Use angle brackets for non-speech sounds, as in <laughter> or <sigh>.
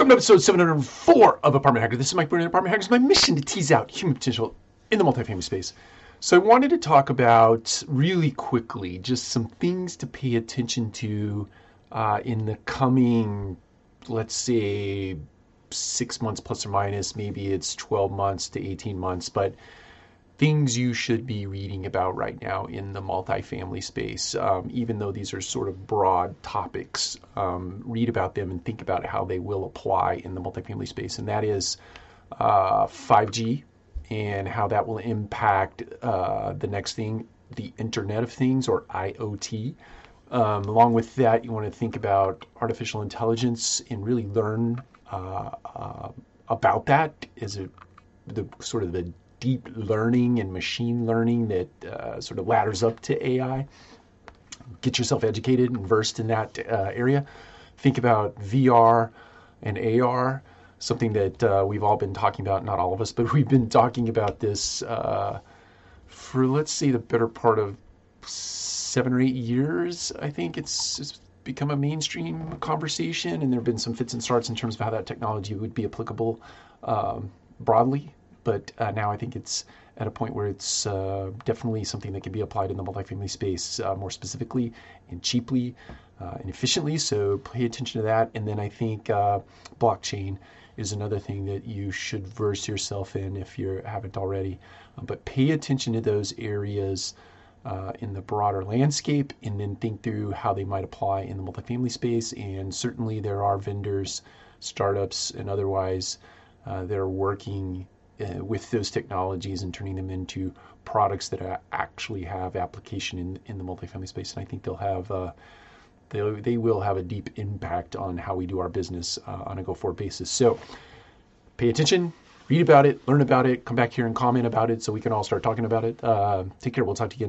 Welcome to episode 704 of Apartment Hacker. This is Mike Burnett, Apartment Hackers. My mission to tease out human potential in the multifamily space. So I wanted to talk about really quickly just some things to pay attention to uh, in the coming, let's say, six months plus or minus. Maybe it's 12 months to 18 months, but things you should be reading about right now in the multifamily space. Um, even though these are sort of broad topics, um, read about them and think about how they will apply in the multifamily space. And that is uh, 5G and how that will impact uh, the next thing, the Internet of Things or IoT. Um, along with that, you want to think about artificial intelligence and really learn uh, uh about that. Is it the sort of the deep learning and machine learning that uh, sort of ladders up to AI. Get yourself educated and versed in that uh, area. Think about VR and AR, something that uh, we've all been talking about, not all of us, but <laughs> we've been talking about this uh, for, let's say, the better part of seven or eight years. I think it's, it's become a mainstream conversation, and there have been some fits and starts in terms of how that technology would be applicable um, broadly but uh, now I think it's at a point where it's uh, definitely something that can be applied in the multifamily space uh, more specifically and cheaply uh, and efficiently. So pay attention to that. And then I think uh, blockchain is another thing that you should verse yourself in if you haven't already. Um, but pay attention to those areas. Uh, in the broader landscape, and then think through how they might apply in the multifamily space. And certainly, there are vendors, startups, and otherwise uh, that are working uh, with those technologies and turning them into products that actually have application in, in the multifamily space. And I think they'll have uh, they they will have a deep impact on how we do our business uh, on a go forward basis. So pay attention, read about it, learn about it, come back here and comment about it so we can all start talking about it. Uh, take care. We'll talk to you again.